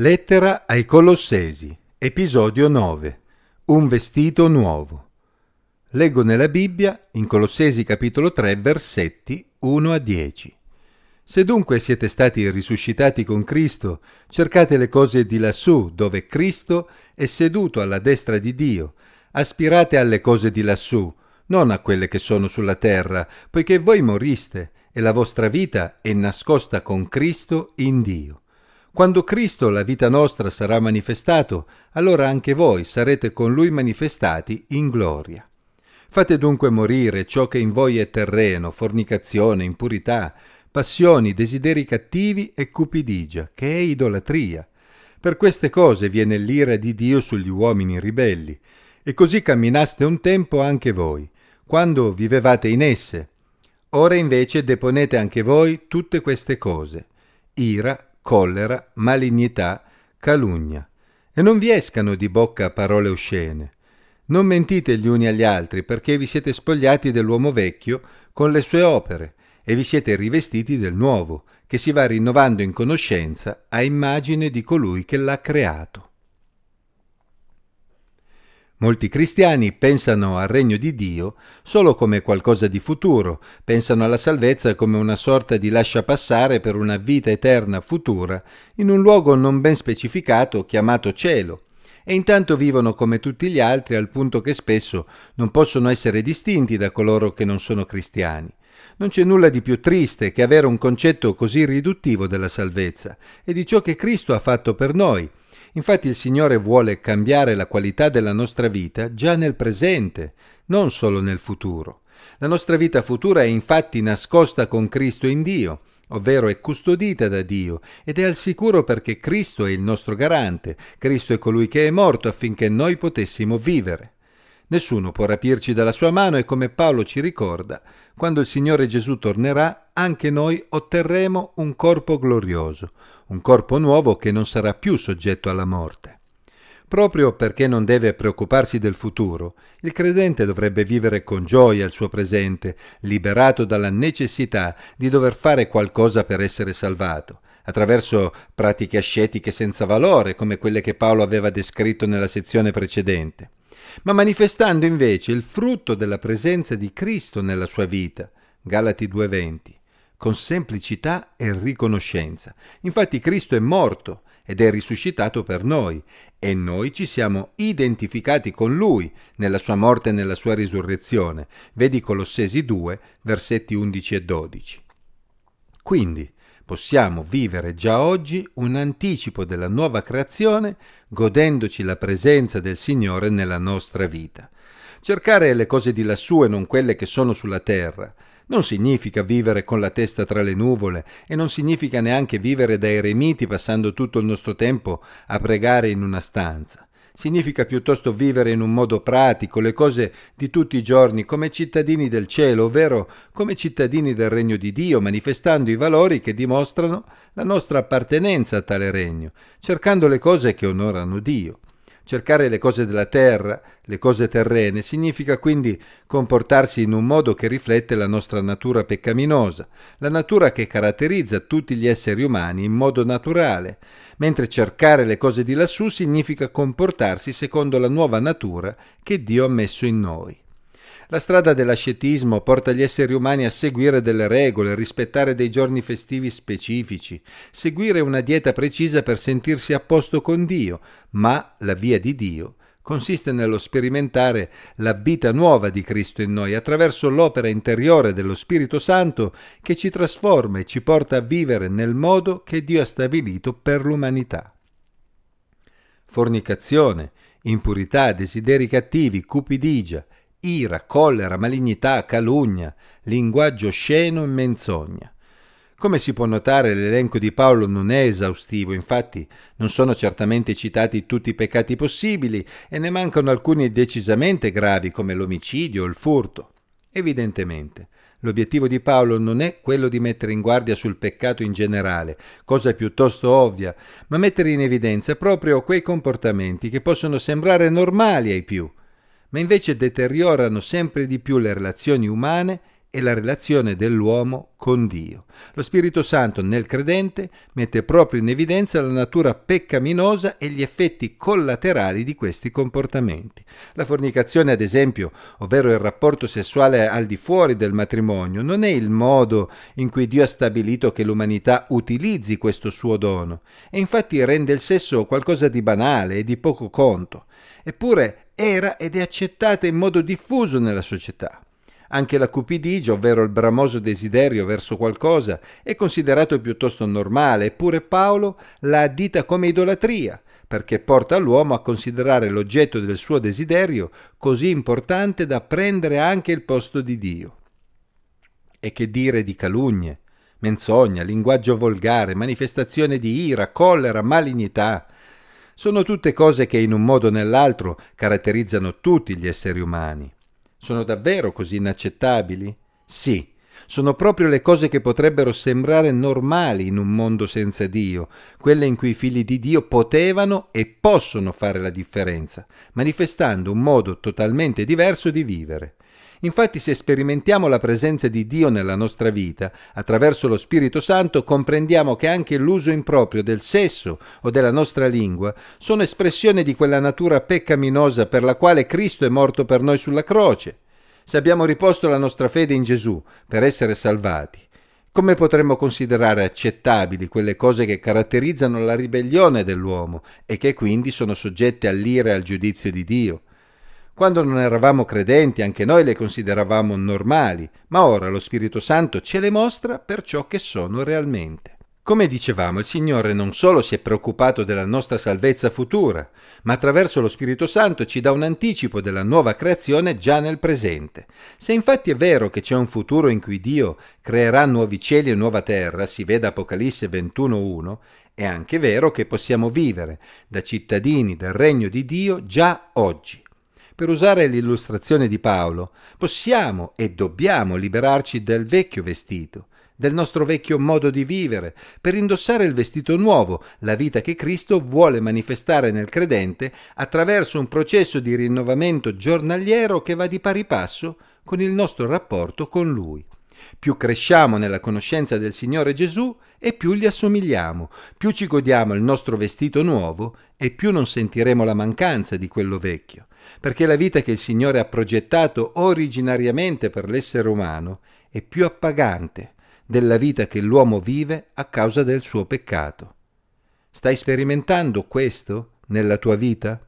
Lettera ai Colossesi, episodio 9. Un vestito nuovo. Leggo nella Bibbia, in Colossesi capitolo 3, versetti 1 a 10. Se dunque siete stati risuscitati con Cristo, cercate le cose di lassù, dove Cristo è seduto alla destra di Dio. Aspirate alle cose di lassù, non a quelle che sono sulla terra, poiché voi moriste e la vostra vita è nascosta con Cristo in Dio. Quando Cristo, la vita nostra, sarà manifestato, allora anche voi sarete con Lui manifestati in gloria. Fate dunque morire ciò che in voi è terreno, fornicazione, impurità, passioni, desideri cattivi e cupidigia, che è idolatria. Per queste cose viene l'ira di Dio sugli uomini ribelli. E così camminaste un tempo anche voi, quando vivevate in esse. Ora invece deponete anche voi tutte queste cose. Ira, collera, malignità, calunnia. E non vi escano di bocca parole oscene. Non mentite gli uni agli altri, perché vi siete spogliati dell'uomo vecchio con le sue opere, e vi siete rivestiti del nuovo, che si va rinnovando in conoscenza a immagine di colui che l'ha creato. Molti cristiani pensano al regno di Dio solo come qualcosa di futuro, pensano alla salvezza come una sorta di lascia passare per una vita eterna futura in un luogo non ben specificato chiamato cielo, e intanto vivono come tutti gli altri al punto che spesso non possono essere distinti da coloro che non sono cristiani. Non c'è nulla di più triste che avere un concetto così riduttivo della salvezza e di ciò che Cristo ha fatto per noi, Infatti il Signore vuole cambiare la qualità della nostra vita già nel presente, non solo nel futuro. La nostra vita futura è infatti nascosta con Cristo in Dio, ovvero è custodita da Dio ed è al sicuro perché Cristo è il nostro garante, Cristo è colui che è morto affinché noi potessimo vivere. Nessuno può rapirci dalla sua mano e come Paolo ci ricorda, quando il Signore Gesù tornerà, anche noi otterremo un corpo glorioso, un corpo nuovo che non sarà più soggetto alla morte. Proprio perché non deve preoccuparsi del futuro, il credente dovrebbe vivere con gioia il suo presente, liberato dalla necessità di dover fare qualcosa per essere salvato, attraverso pratiche ascetiche senza valore, come quelle che Paolo aveva descritto nella sezione precedente, ma manifestando invece il frutto della presenza di Cristo nella sua vita. Galati 2:20 con semplicità e riconoscenza. Infatti Cristo è morto ed è risuscitato per noi e noi ci siamo identificati con Lui nella sua morte e nella sua risurrezione. Vedi Colossesi 2, versetti 11 e 12. Quindi possiamo vivere già oggi un anticipo della nuova creazione godendoci la presenza del Signore nella nostra vita. Cercare le cose di lassù e non quelle che sono sulla terra, non significa vivere con la testa tra le nuvole e non significa neanche vivere da eremiti passando tutto il nostro tempo a pregare in una stanza. Significa piuttosto vivere in un modo pratico le cose di tutti i giorni come cittadini del cielo, ovvero come cittadini del regno di Dio, manifestando i valori che dimostrano la nostra appartenenza a tale regno, cercando le cose che onorano Dio. Cercare le cose della terra, le cose terrene, significa quindi comportarsi in un modo che riflette la nostra natura peccaminosa, la natura che caratterizza tutti gli esseri umani in modo naturale, mentre cercare le cose di lassù significa comportarsi secondo la nuova natura che Dio ha messo in noi. La strada dell'ascetismo porta gli esseri umani a seguire delle regole, rispettare dei giorni festivi specifici, seguire una dieta precisa per sentirsi a posto con Dio, ma la via di Dio consiste nello sperimentare la vita nuova di Cristo in noi attraverso l'opera interiore dello Spirito Santo che ci trasforma e ci porta a vivere nel modo che Dio ha stabilito per l'umanità. Fornicazione, impurità, desideri cattivi, cupidigia, ira, collera, malignità, calunnia, linguaggio sceno e menzogna. Come si può notare, l'elenco di Paolo non è esaustivo, infatti non sono certamente citati tutti i peccati possibili e ne mancano alcuni decisamente gravi come l'omicidio o il furto. Evidentemente, l'obiettivo di Paolo non è quello di mettere in guardia sul peccato in generale, cosa piuttosto ovvia, ma mettere in evidenza proprio quei comportamenti che possono sembrare normali ai più, ma invece deteriorano sempre di più le relazioni umane e la relazione dell'uomo con Dio. Lo Spirito Santo nel credente mette proprio in evidenza la natura peccaminosa e gli effetti collaterali di questi comportamenti. La fornicazione, ad esempio, ovvero il rapporto sessuale al di fuori del matrimonio, non è il modo in cui Dio ha stabilito che l'umanità utilizzi questo suo dono, e infatti rende il sesso qualcosa di banale e di poco conto. Eppure era ed è accettata in modo diffuso nella società. Anche la cupidigia, ovvero il bramoso desiderio verso qualcosa, è considerato piuttosto normale, eppure Paolo la addita come idolatria, perché porta l'uomo a considerare l'oggetto del suo desiderio così importante da prendere anche il posto di Dio. E che dire di calunnie, menzogna, linguaggio volgare, manifestazione di ira, collera, malignità. Sono tutte cose che in un modo o nell'altro caratterizzano tutti gli esseri umani. Sono davvero così inaccettabili? Sì, sono proprio le cose che potrebbero sembrare normali in un mondo senza Dio, quelle in cui i figli di Dio potevano e possono fare la differenza, manifestando un modo totalmente diverso di vivere. Infatti se sperimentiamo la presenza di Dio nella nostra vita, attraverso lo Spirito Santo comprendiamo che anche l'uso improprio del sesso o della nostra lingua sono espressione di quella natura peccaminosa per la quale Cristo è morto per noi sulla croce. Se abbiamo riposto la nostra fede in Gesù per essere salvati, come potremmo considerare accettabili quelle cose che caratterizzano la ribellione dell'uomo e che quindi sono soggette all'ira e al giudizio di Dio? Quando non eravamo credenti anche noi le consideravamo normali, ma ora lo Spirito Santo ce le mostra per ciò che sono realmente. Come dicevamo, il Signore non solo si è preoccupato della nostra salvezza futura, ma attraverso lo Spirito Santo ci dà un anticipo della nuova creazione già nel presente. Se infatti è vero che c'è un futuro in cui Dio creerà nuovi cieli e nuova terra, si vede Apocalisse 21.1, è anche vero che possiamo vivere da cittadini del regno di Dio già oggi. Per usare l'illustrazione di Paolo, possiamo e dobbiamo liberarci del vecchio vestito, del nostro vecchio modo di vivere, per indossare il vestito nuovo, la vita che Cristo vuole manifestare nel credente attraverso un processo di rinnovamento giornaliero che va di pari passo con il nostro rapporto con Lui. Più cresciamo nella conoscenza del Signore Gesù e più gli assomigliamo, più ci godiamo il nostro vestito nuovo e più non sentiremo la mancanza di quello vecchio perché la vita che il Signore ha progettato originariamente per l'essere umano è più appagante della vita che l'uomo vive a causa del suo peccato. Stai sperimentando questo nella tua vita?